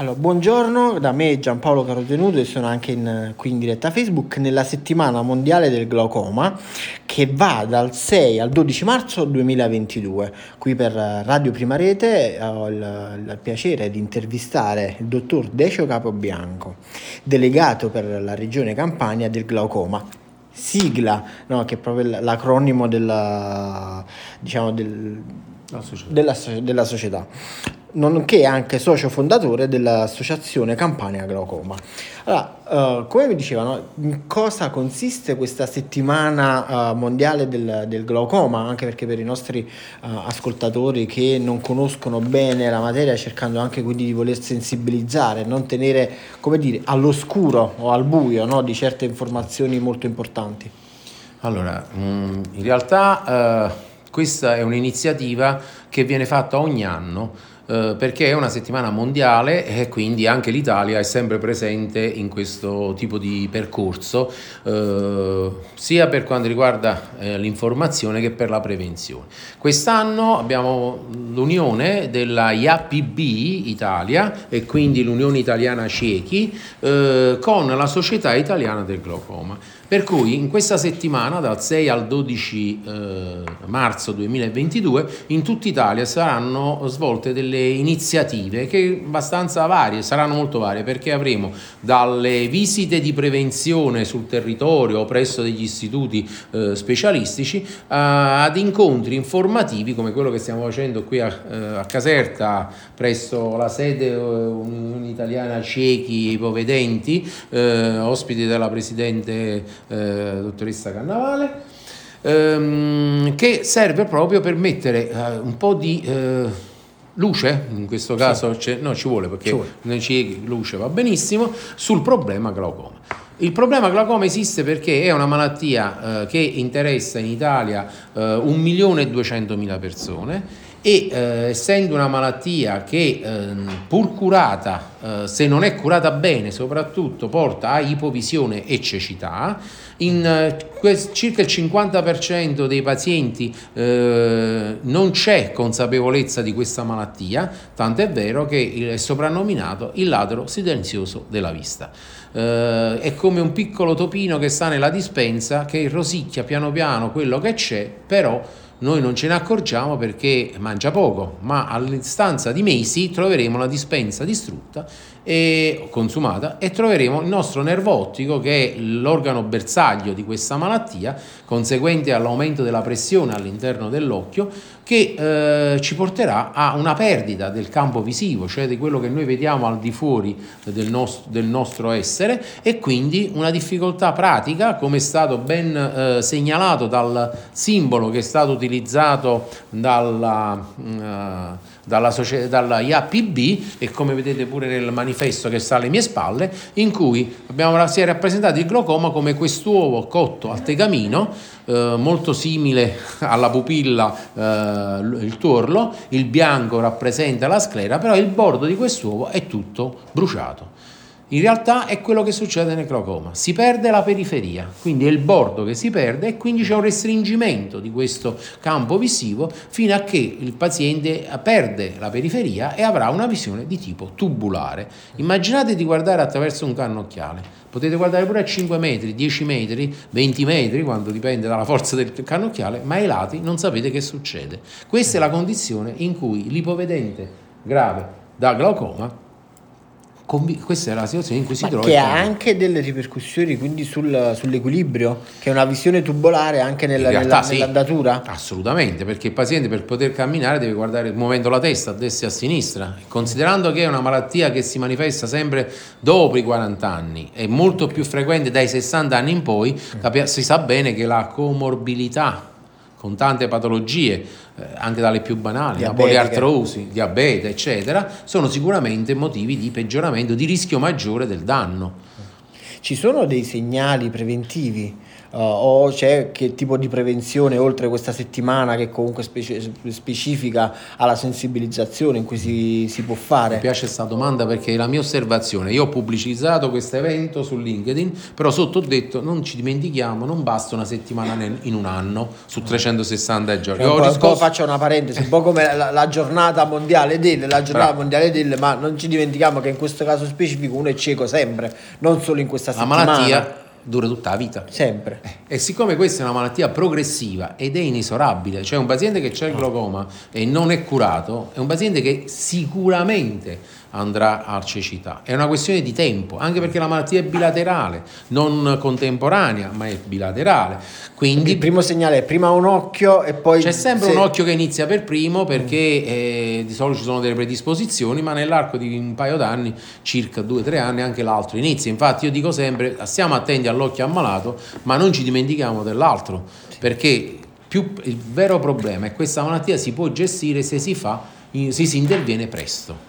Allora, buongiorno da me Giampaolo Carotenuto e sono anche in, qui in diretta Facebook nella settimana mondiale del glaucoma che va dal 6 al 12 marzo 2022. Qui per Radio Prima Rete ho il, il piacere di intervistare il dottor Decio Capobianco, delegato per la regione Campania del glaucoma. Sigla, no, che è proprio l'acronimo della, diciamo, del, della, della società nonché anche socio fondatore dell'associazione Campania Glaucoma. Allora, uh, come mi dicevano, in cosa consiste questa settimana uh, mondiale del, del, glaucoma? Anche perché per i nostri uh, ascoltatori che non conoscono bene la materia, cercando anche quindi di voler sensibilizzare, non tenere, come dire, all'oscuro o al buio no, di certe informazioni molto importanti. Allora, mm, in realtà questa è un'iniziativa che viene fatta ogni anno eh, perché è una settimana mondiale e quindi anche l'Italia è sempre presente in questo tipo di percorso, eh, sia per quanto riguarda eh, l'informazione che per la prevenzione. Quest'anno abbiamo l'unione della IAPB Italia e quindi l'Unione Italiana Ciechi eh, con la Società Italiana del Glaucoma. Per cui in questa settimana, dal 6 al 12 eh, marzo 2022, in tutta Italia saranno svolte delle iniziative che abbastanza varie, saranno molto varie, perché avremo dalle visite di prevenzione sul territorio o presso degli istituti eh, specialistici eh, ad incontri informativi come quello che stiamo facendo qui a, eh, a Caserta presso la sede eh, Unione Italiana Ciechi e Ipovedenti, ospiti della Presidente dottoressa Cannavale, ehm, che serve proprio per mettere un po' di luce, in questo caso sì. no, ci vuole perché ci ci luce va benissimo, sul problema glaucoma. Il problema glaucoma esiste perché è una malattia eh, che interessa in Italia eh, 1.200.000 persone e eh, essendo una malattia che eh, pur curata, eh, se non è curata bene, soprattutto porta a ipovisione e cecità, in eh, circa il 50% dei pazienti eh, non c'è consapevolezza di questa malattia, tanto è vero che è soprannominato il ladro silenzioso della vista. Eh, è come un piccolo topino che sta nella dispensa che rosicchia piano piano quello che c'è, però noi non ce ne accorgiamo perché mangia poco, ma all'istanza di mesi troveremo la dispensa distrutta e consumata e troveremo il nostro nervo ottico che è l'organo bersaglio di questa malattia, conseguente all'aumento della pressione all'interno dell'occhio, che eh, ci porterà a una perdita del campo visivo, cioè di quello che noi vediamo al di fuori del, nost- del nostro essere e quindi una difficoltà pratica, come è stato ben eh, segnalato dal simbolo che è stato utilizzato dalla... Uh, dalla, dalla IAPB e come vedete pure nel manifesto che sta alle mie spalle, in cui abbiamo, si è rappresentato il glaucoma come quest'uovo cotto al tegamino, eh, molto simile alla pupilla eh, il tuorlo, il bianco rappresenta la sclera, però il bordo di quest'uovo è tutto bruciato. In realtà è quello che succede nel glaucoma, si perde la periferia, quindi è il bordo che si perde e quindi c'è un restringimento di questo campo visivo fino a che il paziente perde la periferia e avrà una visione di tipo tubulare. Immaginate di guardare attraverso un cannocchiale, potete guardare pure a 5 metri, 10 metri, 20 metri, quando dipende dalla forza del cannocchiale, ma ai lati non sapete che succede. Questa è la condizione in cui l'ipovedente grave da glaucoma questa è la situazione in cui si Ma trova. Che ha anche delle ripercussioni quindi sul, sull'equilibrio, che è una visione tubolare anche nella, nella, sì, nell'andatura? Assolutamente, perché il paziente per poter camminare deve guardare muovendo la testa a destra e a sinistra. Considerando che è una malattia che si manifesta sempre dopo i 40 anni, è molto più frequente dai 60 anni in poi, mm. si sa bene che la comorbilità con tante patologie, anche dalle più banali, la poliartrosi, diabete, eccetera, sono sicuramente motivi di peggioramento, di rischio maggiore del danno. Ci sono dei segnali preventivi Uh, o c'è che tipo di prevenzione oltre questa settimana che comunque speci- specifica alla sensibilizzazione in cui si, si può fare? Mi piace questa domanda perché è la mia osservazione. Io ho pubblicizzato questo evento su LinkedIn, però sotto ho detto non ci dimentichiamo, non basta una settimana nel, in un anno su 360 giorni. Cioè, Ho riscosso- faccio una parentesi, un po' come la, la giornata mondiale delle, la giornata Bravo. mondiale delle, ma non ci dimentichiamo che in questo caso specifico uno è cieco sempre, non solo in questa la settimana. malattia dura tutta la vita. Sempre. E siccome questa è una malattia progressiva ed è inesorabile, cioè un paziente che c'ha il glaucoma e non è curato, è un paziente che sicuramente andrà a cecità. È una questione di tempo, anche perché la malattia è bilaterale, non contemporanea, ma è bilaterale. Quindi Il primo segnale è prima un occhio e poi... c'è sempre se- un occhio che inizia per primo perché eh, di solito ci sono delle predisposizioni, ma nell'arco di un paio d'anni, circa due o tre anni, anche l'altro inizia. Infatti io dico sempre, stiamo attenti all'occhio ammalato, ma non ci dimentichiamo dell'altro, perché più, il vero problema è che questa malattia si può gestire se si fa, se si interviene presto.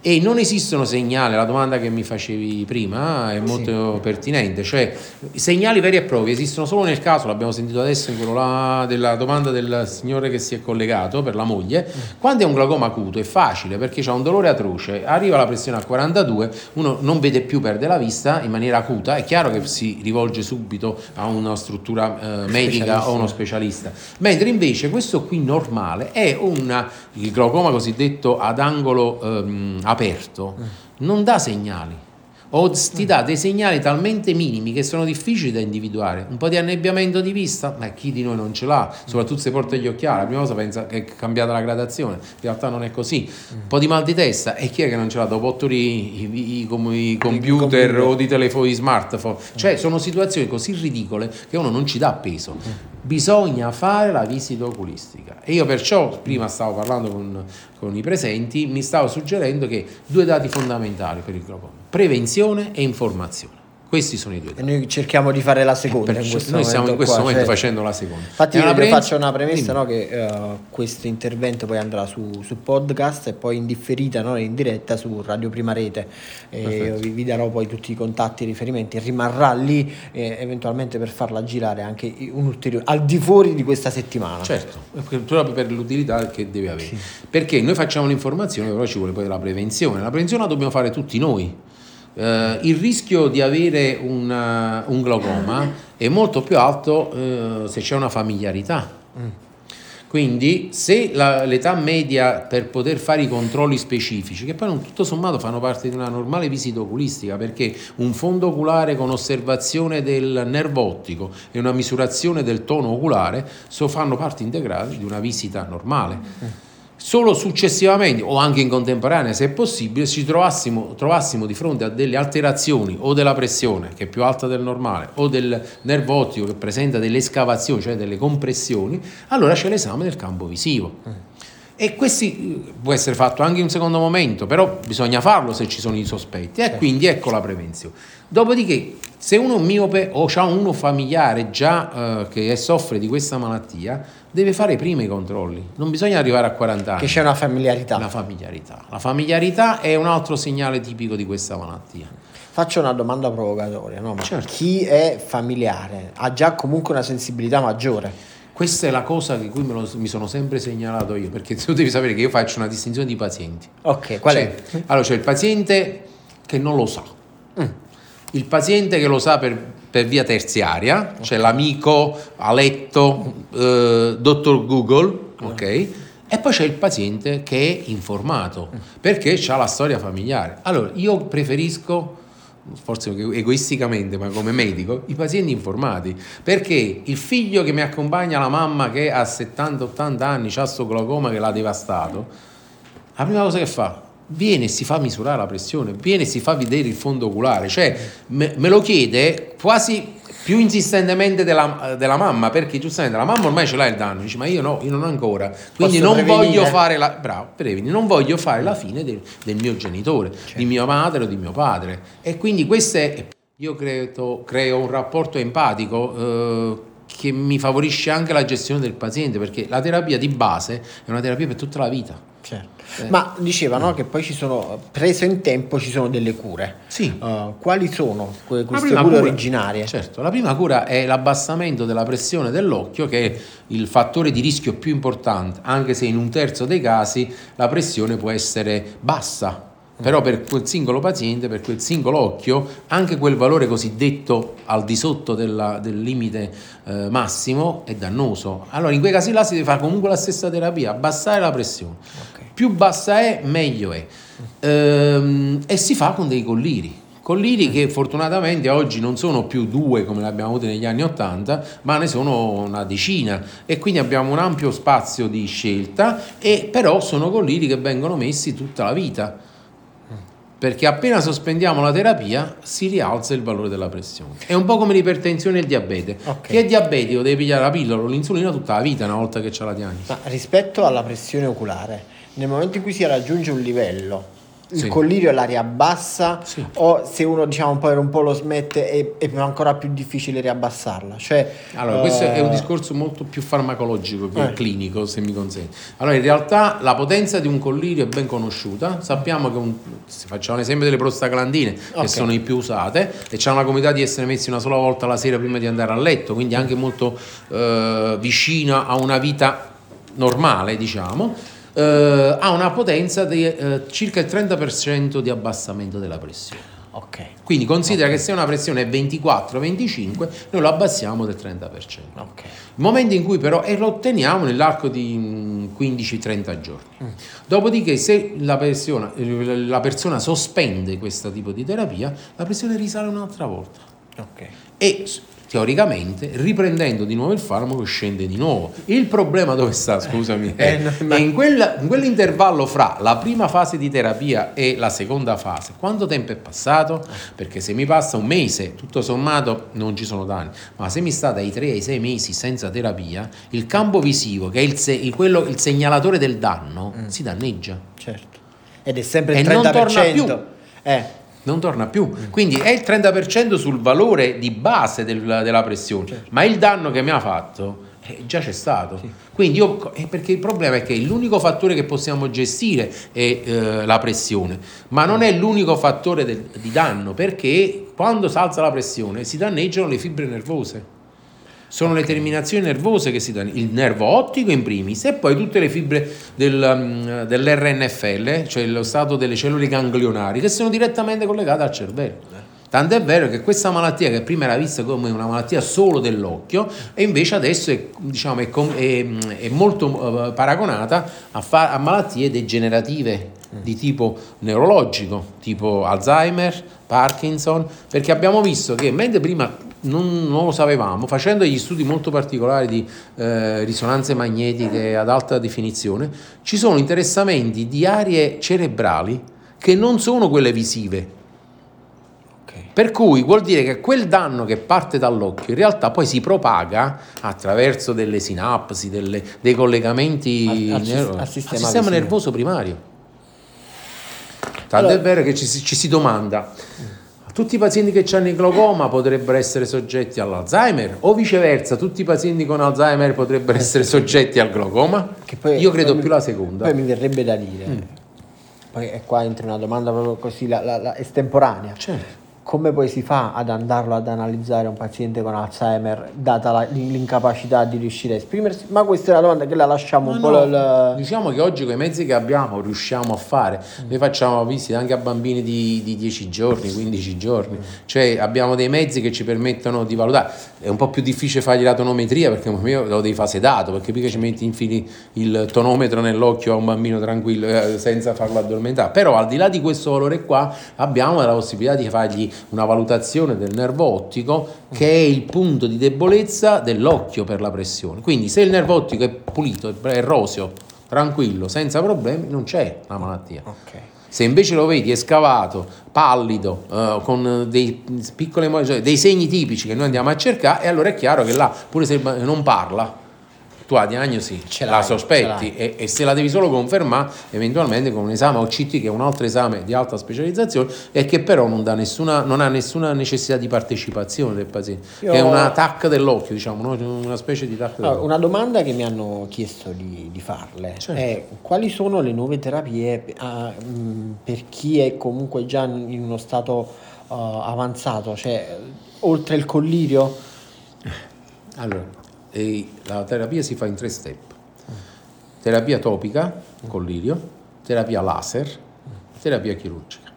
E non esistono segnali, la domanda che mi facevi prima è molto pertinente, cioè i segnali veri e propri esistono solo nel caso, l'abbiamo sentito adesso in quello là della domanda del signore che si è collegato per la moglie, quando è un glaucoma acuto è facile perché c'è un dolore atroce, arriva la pressione a 42, uno non vede più, perde la vista in maniera acuta, è chiaro che si rivolge subito a una struttura eh, medica o uno specialista, mentre invece questo qui normale è una, il glaucoma cosiddetto ad angolo ehm, aperto, non dà segnali. O ti dà dei segnali talmente minimi che sono difficili da individuare. Un po' di annebbiamento di vista, ma chi di noi non ce l'ha? Soprattutto se porta gli occhiali, la prima cosa pensa che è cambiata la gradazione, in realtà non è così. Un po' di mal di testa, e chi è che non ce l'ha? Dopo otto i, i- i- i computer computer. o di telefoni smartphone. Cioè sono situazioni così ridicole che uno non ci dà peso. Bisogna fare la visita oculistica. E io perciò, prima stavo parlando con, con i presenti, mi stavo suggerendo che due dati fondamentali per il glaucoma, prevenzione e informazione. Questi sono i due E dati. noi cerchiamo di fare la seconda. Perciò in questo noi stiamo in momento questo qua, momento cioè- facendo la seconda. Infatti io prevenz- faccio una premessa no, che eh, questo intervento poi andrà su, su podcast e poi in differita, no, in diretta su Radio Prima Rete. E vi, vi darò poi tutti i contatti e i riferimenti. Rimarrà lì eh, eventualmente per farla girare anche un ulteriore al di fuori di questa settimana. Certo, proprio per l'utilità che deve avere. Perché noi facciamo l'informazione, però ci vuole poi la prevenzione. La prevenzione la dobbiamo fare tutti noi. Eh, il rischio di avere una- un glaucoma è molto più alto eh, se c'è una familiarità. Quindi se la- l'età media per poter fare i controlli specifici, che poi non tutto sommato fanno parte di una normale visita oculistica, perché un fondo oculare con osservazione del nervo ottico e una misurazione del tono oculare so- fanno parte integrale di una visita normale. Solo successivamente o anche in contemporanea, se è possibile, ci trovassimo, trovassimo di fronte a delle alterazioni o della pressione che è più alta del normale o del nervo ottico che presenta delle escavazioni, cioè delle compressioni, allora c'è l'esame del campo visivo. E questi eh, può essere fatto anche in un secondo momento, però bisogna farlo se ci sono i sospetti e quindi ecco la prevenzione. Dopodiché, se uno è miope o ha uno familiare già eh, che soffre di questa malattia, deve fare prima i controlli, non bisogna arrivare a 40 anni. Che c'è una familiarità. La familiarità. La familiarità è un altro segnale tipico di questa malattia. Faccio una domanda provocatoria, no? Ma Certo. chi è familiare ha già comunque una sensibilità maggiore. Questa è la cosa di cui lo- mi sono sempre segnalato io, perché tu devi sapere che io faccio una distinzione di pazienti. Ok, qual C'è- è? Allora c'è il paziente che non lo sa, Mm. il paziente che lo sa per, per via terziaria, c'è l'amico a letto, eh, dottor Google, ok? E poi c'è il paziente che è informato perché ha la storia familiare. Allora io preferisco, forse egoisticamente, ma come medico, i pazienti informati. Perché il figlio che mi accompagna, la mamma che ha 70-80 anni, ha sto glaucoma che l'ha devastato, la prima cosa che fa viene e si fa misurare la pressione, viene e si fa vedere il fondo oculare, cioè me, me lo chiede quasi più insistentemente della, della mamma, perché giustamente la mamma ormai ce l'ha il danno, dice ma io no, io non ancora, quindi Posso non prevenire? voglio fare la, bravo, preveni, non voglio fare la fine del, del mio genitore, di mia madre o di mio padre. E quindi questo è, io credo, creo un rapporto empatico eh, che mi favorisce anche la gestione del paziente, perché la terapia di base è una terapia per tutta la vita. Certo. Eh. Ma diceva no, che poi ci sono, preso in tempo, ci sono delle cure. Sì. Uh, quali sono que- queste cure cura, originarie? Certo, la prima cura è l'abbassamento della pressione dell'occhio, che è il fattore di rischio più importante, anche se in un terzo dei casi la pressione può essere bassa però per quel singolo paziente, per quel singolo occhio, anche quel valore cosiddetto al di sotto della, del limite eh, massimo è dannoso. Allora in quei casi là si deve fare comunque la stessa terapia, abbassare la pressione. Okay. Più bassa è, meglio è. Ehm, e si fa con dei colliri. Colliri che fortunatamente oggi non sono più due come li abbiamo avuti negli anni Ottanta, ma ne sono una decina e quindi abbiamo un ampio spazio di scelta e però sono colliri che vengono messi tutta la vita perché appena sospendiamo la terapia si rialza il valore della pressione. È un po' come l'ipertensione e il diabete. Okay. Chi è diabetico deve pigliare la pillola o l'insulina tutta la vita una volta che c'ha la diagnosi. Ma rispetto alla pressione oculare, nel momento in cui si raggiunge un livello il sì. collirio la riabbassa sì. o se uno diciamo un po', un po lo smette è, è, ancora più difficile riabbassarla cioè, allora uh... questo è un eh, discorso molto più farmacologico che eh. clinico se mi consente allora in realtà la potenza di un collirio è ben conosciuta sappiamo che un, facciamo l'esempio delle prostaglandine okay. che sono i più usate e hanno la comunità di essere messi una sola volta la sera prima di andare a letto quindi anche molto uh, vicina a una vita normale diciamo eh, ha una potenza di eh, circa il 30% di abbassamento della pressione. Okay. Quindi considera okay. che se una pressione è 24-25, noi lo abbassiamo del 30%. Okay. Il momento in cui però, e lo otteniamo nell'arco di 15-30 giorni. Mm. Dopodiché se la persona, la persona, sospende questo tipo di terapia, la pressione risale un'altra volta. E teoricamente, riprendendo di nuovo il farmaco, scende di nuovo. Il problema dove sta, scusami, è, eh, è in, quella, in, quell'intervallo fra la prima fase di terapia e la seconda fase. Quanto tempo è passato? Perché se mi passa un mese, tutto sommato non ci sono danni, ma se mi sta dai 3 ai 6 mesi senza terapia, il campo visivo, che è il, se, quello, il segnalatore del danno, mm. si danneggia. Certo. Ed è sempre il e 30%. non torna più. Eh non torna più. Quindi è il 30% sul valore di base del, della pressione, certo. ma il danno che mi ha fatto eh, già c'è stato. Sì. Quindi io, eh, perché il problema è che l'unico fattore che possiamo gestire è eh, la pressione, ma non è l'unico fattore del, di danno, perché quando si alza la pressione si danneggiano le fibre nervose sono le terminazioni nervose che si danno, il nervo ottico in primis e poi tutte le fibre del, um, dell'RNFL, cioè lo stato delle cellule ganglionari, che sono direttamente collegate al cervello. Tant'è vero che questa malattia, che prima era vista come una malattia solo dell'occhio, e invece adesso è, diciamo, è, è, è molto uh, paragonata a, fa- a malattie degenerative di tipo neurologico, tipo Alzheimer, Parkinson, perché abbiamo visto che mentre prima non, non, lo sapevamo, facendo degli studi molto particolari di eh, risonanze magnetiche ad alta definizione, ci sono interessamenti di aree cerebrali che non sono quelle visive. Per cui vuol dire che quel danno che parte dall'occhio in realtà poi si propaga attraverso delle sinapsi, delle, dei collegamenti al, al, nervo, al sistema, al sistema nervoso primario. Tanto allora, è vero che ci, ci si domanda tutti i pazienti che hanno il glaucoma potrebbero essere soggetti all'Alzheimer o viceversa, tutti i pazienti con Alzheimer potrebbero essere soggetti al glaucoma? Poi, Io credo più mi, la seconda. Poi mi verrebbe da dire, mm. poi qua entra una domanda proprio così la, la, la estemporanea. Certo come poi si fa ad andarlo ad analizzare un paziente con Alzheimer data la, l'incapacità di riuscire a esprimersi? Ma questa è una domanda che la lasciamo un no, po'. No. Diciamo che oggi con i mezzi che abbiamo riusciamo a fare. Mm. Noi facciamo visite anche a bambini di, di 10 giorni, 15 giorni, mm. cioè abbiamo dei mezzi che ci permettono di valutare. È un po' più difficile fargli la tonometria perché io lo devi fare sedato, perché più che ci metti infili il tonometro nell'occhio a un bambino tranquillo eh, senza farlo addormentare. Però al di là di questo valore qua abbiamo la possibilità di fargli una valutazione del nervo ottico che è il punto di debolezza dell'occhio per la pressione. Quindi se il nervo ottico è pulito, è roseo, tranquillo, senza problemi, non c'è la malattia. Okay. Se invece lo vedi scavato, pallido, eh, con dei piccoli cioè dei segni tipici che noi andiamo a cercare, e allora è chiaro che là, pure se non parla, tu la diagnosi Ce la sospetti ce e, e se la devi solo confermare eventualmente con un esame OCT che è un altro esame di alta specializzazione e che però non, dà nessuna, non ha nessuna necessità di partecipazione del paziente, Io- è una TAC dell'occhio, diciamo, no? una specie di TAC Allora, dell'occhio. una domanda che mi hanno chiesto di, di farle Certo. è quali sono le nuove terapie ah, mh, per chi è comunque già in uno stato uh, avanzato, cioè oltre il collirio? Allora, eh, la terapia si fa in tre step. Terapia topica, collirio, terapia laser, terapia chirurgica.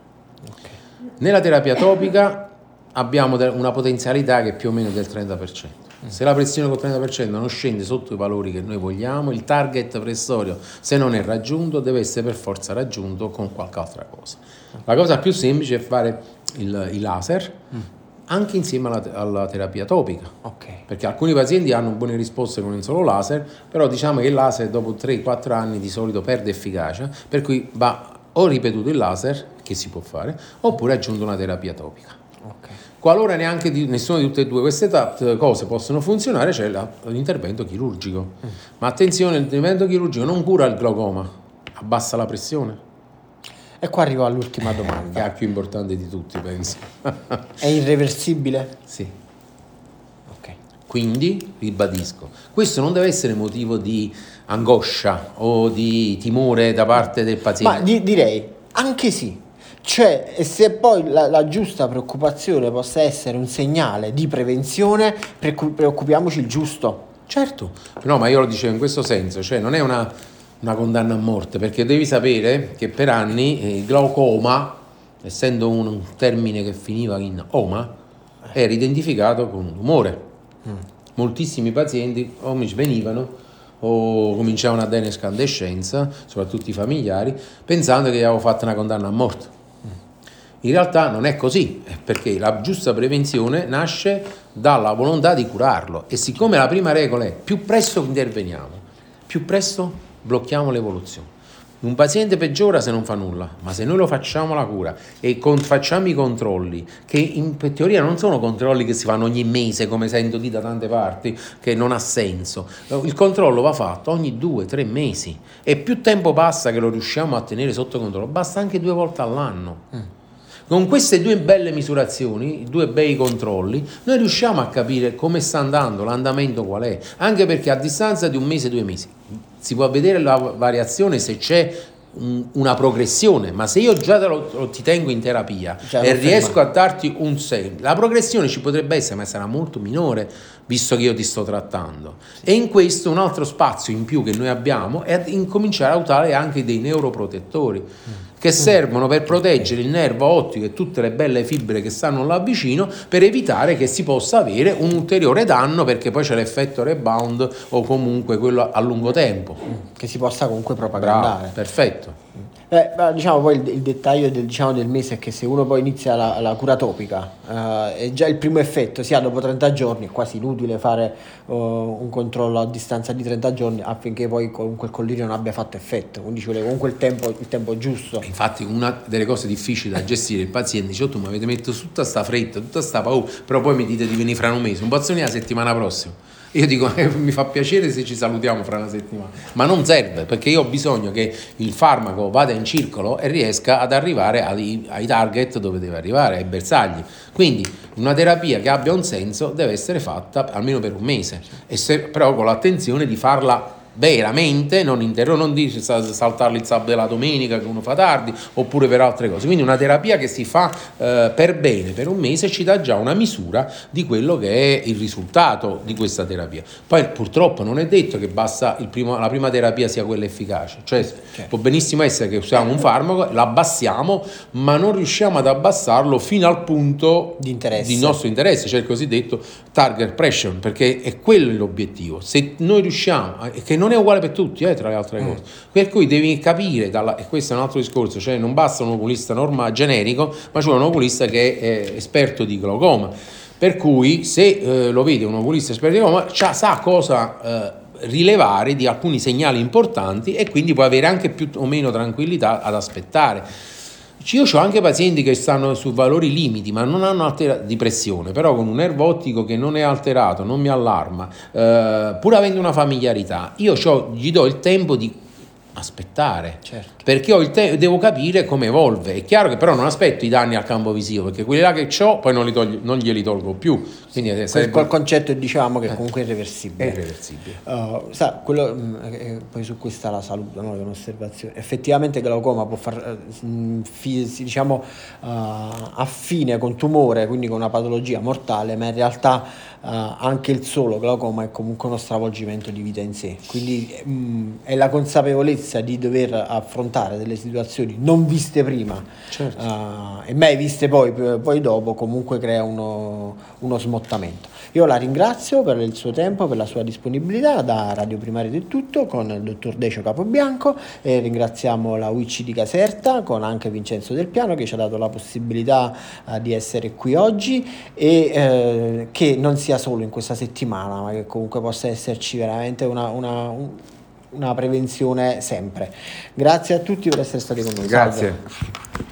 Nella terapia topica abbiamo una potenzialità che è più o meno del 30%. Se la pressione col 30% non scende sotto i valori che noi vogliamo, il target pressorio, se non è raggiunto, deve essere per forza raggiunto con qualche altra cosa. La cosa più semplice è fare il, i laser anche insieme alla, alla terapia topica. Ok. Perché alcuni pazienti hanno buone risposte con il solo laser, però diciamo che il laser dopo 3-4 anni di solito perde efficacia, per cui va o ripetuto il laser, che si può fare, oppure aggiunto una terapia topica. ok. Qualora neanche di, nessuna di tutte e due queste ta- cose possono funzionare, c'è la- l'intervento chirurgico. Ma attenzione, l'intervento chirurgico non cura il glaucoma, abbassa la pressione, E qua arrivo all'ultima che è domanda. la più importante di tutti, penso. È irreversibile? sì. Ok. Quindi, ribadisco, questo non deve essere motivo di angoscia o di timore da parte del paziente. Ma di- direi anche sì. Cioè, e se poi la, la giusta preoccupazione possa essere un segnale di prevenzione, preoccu- preoccupiamoci il giusto. Certo, no, ma io lo dicevo in questo senso, cioè non è una, una condanna a morte, perché devi sapere che per anni eh, il glaucoma, essendo un, termine che finiva in oma, era identificato con un tumore. Moltissimi pazienti o mi venivano o cominciavano a dare in escandescenza, soprattutto i familiari, pensando che gli avevo fatto una condanna a morte. In realtà non è così, perché la giusta prevenzione nasce dalla volontà di curarlo e siccome la prima regola è più presto interveniamo, più presto blocchiamo l'evoluzione. Un paziente peggiora se non fa nulla, ma se noi lo facciamo la cura e con- facciamo i controlli, che in teoria non sono controlli che si fanno ogni mese, come sento di da tante parti, che non ha senso. Il controllo va fatto ogni due, tre mesi e più tempo passa che lo riusciamo a tenere sotto controllo, basta anche due volte all'anno. Con queste due belle misurazioni, due bei controlli, noi riusciamo a capire come sta andando, l'andamento qual è, anche perché a distanza di un mese, due mesi, si può vedere la variazione se c'è un- una progressione, ma se io già lo, lo- ti tengo in terapia Già e lo riesco a darti un segno, la progressione ci potrebbe essere, ma sarà molto minore visto che io ti sto trattando. E in questo un altro spazio in più che noi abbiamo è incominciare a usare anche dei neuroprotettori che servono per proteggere il nervo ottico e tutte le belle fibre che stanno là vicino per evitare che si possa avere un ulteriore danno perché poi c'è l'effetto rebound o comunque quello a lungo tempo. Che si possa comunque Bravo, propagandare. perfetto. Eh, ma diciamo poi il, il dettaglio del, diciamo, del mese è che se uno poi inizia la, la cura topica, eh, è già il primo effetto, si ha dopo 30 giorni, è quasi inutile fare eh, un controllo a distanza di 30 giorni affinché poi comunque il collirio non abbia fatto effetto, quindi ci vuole comunque il tempo, il tempo giusto. Infatti una delle cose difficili da gestire il paziente dice "Oh, tu mi avete messo tutta sta fretta, tutta sta paura, però poi mi dite di venire fra un mese, un pozzo la settimana prossima. Io dico eh, mi fa piacere se ci salutiamo fra una settimana, ma non serve perché io ho bisogno che il farmaco vada in circolo e riesca ad arrivare ai, ai target dove deve arrivare, ai bersagli. Quindi una terapia che abbia un senso deve essere fatta almeno per un mese, e se- però con l'attenzione di farla veramente, non interro, non dice sa- saltarli il sabato e la domenica che uno fa tardi, oppure per altre cose. Quindi una terapia che si fa eh, per bene, per un mese, ci dà già una misura di quello che è il risultato di questa terapia. Poi purtroppo non è detto che basta il primo- la prima terapia sia quella efficace, cioè può benissimo essere che usiamo un farmaco, l'abbassiamo, ma non riusciamo ad abbassarlo fino al punto Di di nostro interesse, cioè il cosiddetto target pressure, perché è quello l'obiettivo. Se noi riusciamo, che non è uguale per tutti, eh, tra le altre cose, per cui devi capire, dalla- e questo è un altro discorso, cioè non basta un oculista normale, generico, ma vuole un oculista che è esperto di glaucoma. Per cui se eh, lo vede un oculista esperto di glaucoma, sa cosa eh, rilevare di alcuni segnali importanti e quindi può avere anche più o meno tranquillità ad aspettare. Io ho anche pazienti che stanno su valori limiti, ma non hanno altera- di pressione, però con un nervo ottico che non è alterato, non mi allarma, eh, pur avendo una familiarità, io gli do il tempo di aspettare certo. Perché ho il te- devo capire come evolve è chiaro che però non aspetto i danni al campo visivo perché quelli là che ho poi non, li togli- non glieli tolgo più quindi sì, sarebbe... quel concetto diciamo che eh. comunque è irreversibile è irreversibile uh, sa, quello, mm, eh, poi su questa la saluto no? un'osservazione effettivamente glaucoma può far uh, fi- diciamo uh, affine con tumore quindi con una patologia mortale ma in realtà anche il solo glaucoma è comunque uno stravolgimento di vita in sé quindi mh, mm, è la consapevolezza di dover affrontare delle situazioni non viste prima certo. uh, e mai viste poi, poi dopo, comunque crea uno, uno, smottamento. Io la ringrazio per il suo tempo, per la sua disponibilità, da Radio Primario del Tutto con il dottor Decio Capobianco e ringraziamo la UIC di Caserta con anche Vincenzo Del Piano che ci ha dato la possibilità uh, di essere qui oggi e uh, che non sia solo in questa settimana, ma che comunque possa esserci veramente una, una un, una prevenzione sempre. Grazie a tutti per essere stati con noi. Grazie. Salve.